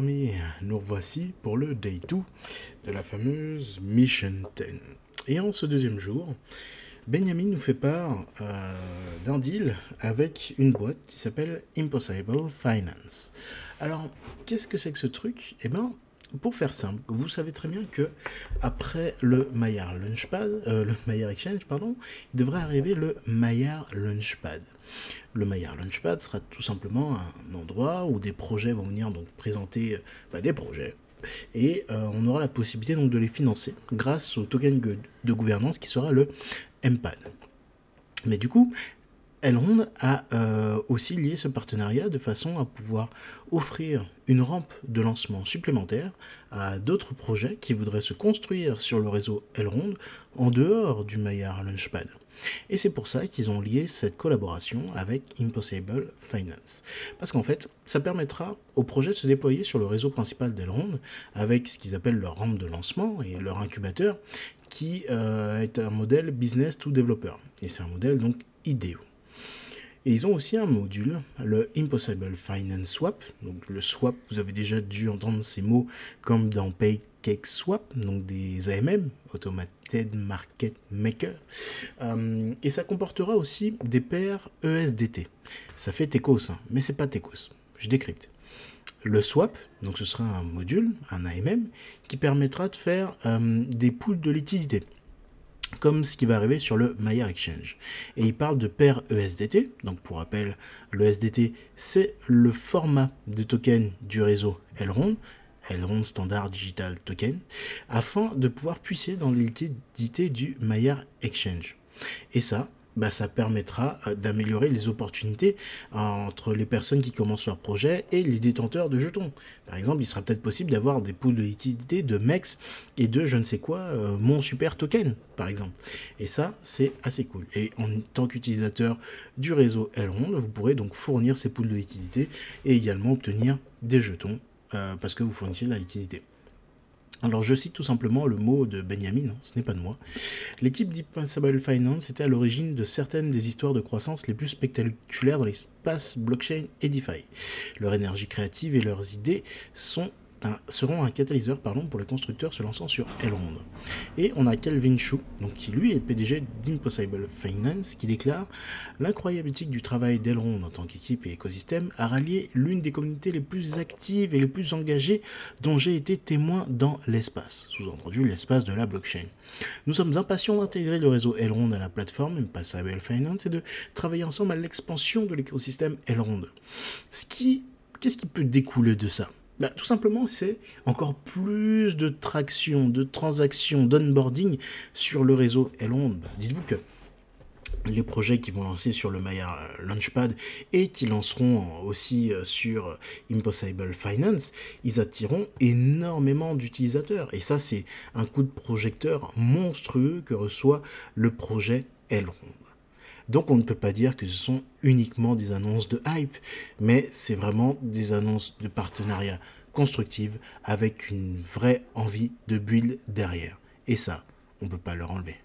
nous revoici pour le Day 2 de la fameuse Mission 10. Et en ce deuxième jour, Benjamin nous fait part euh, d'un deal avec une boîte qui s'appelle Impossible Finance. Alors, qu'est-ce que c'est que ce truc? Eh bien, pour faire simple, vous savez très bien que après le Maillard Launchpad, euh, le Maillard Exchange, pardon, il devrait arriver le Maillard Launchpad. Le Maillard Launchpad sera tout simplement un endroit où des projets vont venir donc présenter euh, bah, des projets et euh, on aura la possibilité donc de les financer grâce au token de gouvernance qui sera le MPAD. Mais du coup, Elrond a euh, aussi lié ce partenariat de façon à pouvoir offrir une rampe de lancement supplémentaire à d'autres projets qui voudraient se construire sur le réseau Elrond en dehors du Maillard Launchpad. Et c'est pour ça qu'ils ont lié cette collaboration avec Impossible Finance. Parce qu'en fait, ça permettra aux projets de se déployer sur le réseau principal d'Elrond avec ce qu'ils appellent leur rampe de lancement et leur incubateur qui euh, est un modèle business to developer. Et c'est un modèle donc idéal. Et ils ont aussi un module, le Impossible Finance Swap. Donc le swap, vous avez déjà dû entendre ces mots comme dans Pancake Swap, donc des AMM, Automated Market Maker. Euh, et ça comportera aussi des paires ESDT. Ça fait TECOS, hein, mais c'est pas TECOS. Je décrypte. Le swap, donc ce sera un module, un AMM, qui permettra de faire euh, des poules de liquidité comme ce qui va arriver sur le Maillard Exchange. Et il parle de paire ESDT, donc pour rappel, le SDT c'est le format de token du réseau Elrond, Elrond Standard Digital Token, afin de pouvoir puiser dans les du Maillard Exchange. Et ça, bah, ça permettra euh, d'améliorer les opportunités euh, entre les personnes qui commencent leur projet et les détenteurs de jetons. Par exemple, il sera peut-être possible d'avoir des poules de liquidité de MEX et de je ne sais quoi, euh, mon super token, par exemple. Et ça, c'est assez cool. Et en tant qu'utilisateur du réseau Elrond, vous pourrez donc fournir ces poules de liquidité et également obtenir des jetons parce que vous fournissez de la liquidité. Alors je cite tout simplement le mot de Benjamin, ce n'est pas de moi. L'équipe d'Impossible Finance était à l'origine de certaines des histoires de croissance les plus spectaculaires dans l'espace blockchain et DeFi. Leur énergie créative et leurs idées sont seront un catalyseur pardon, pour les constructeurs se lançant sur Elrond. Et on a Calvin Chou, donc qui lui est PDG d'Impossible Finance, qui déclare L'incroyable éthique du travail d'Elrond en tant qu'équipe et écosystème a rallié l'une des communautés les plus actives et les plus engagées dont j'ai été témoin dans l'espace, sous-entendu l'espace de la blockchain. Nous sommes impatients d'intégrer le réseau Elrond à la plateforme Impossible Finance et de travailler ensemble à l'expansion de l'écosystème Elrond. Ce qu'est-ce qui peut découler de ça? Bah, tout simplement, c'est encore plus de traction, de transactions, d'onboarding sur le réseau Elrond. Bah, dites-vous que les projets qui vont lancer sur le Maya Launchpad et qui lanceront aussi euh, sur Impossible Finance, ils attireront énormément d'utilisateurs. Et ça, c'est un coup de projecteur monstrueux que reçoit le projet Elrond. Donc on ne peut pas dire que ce sont uniquement des annonces de hype, mais c'est vraiment des annonces de partenariat constructives avec une vraie envie de build derrière. Et ça, on ne peut pas leur enlever.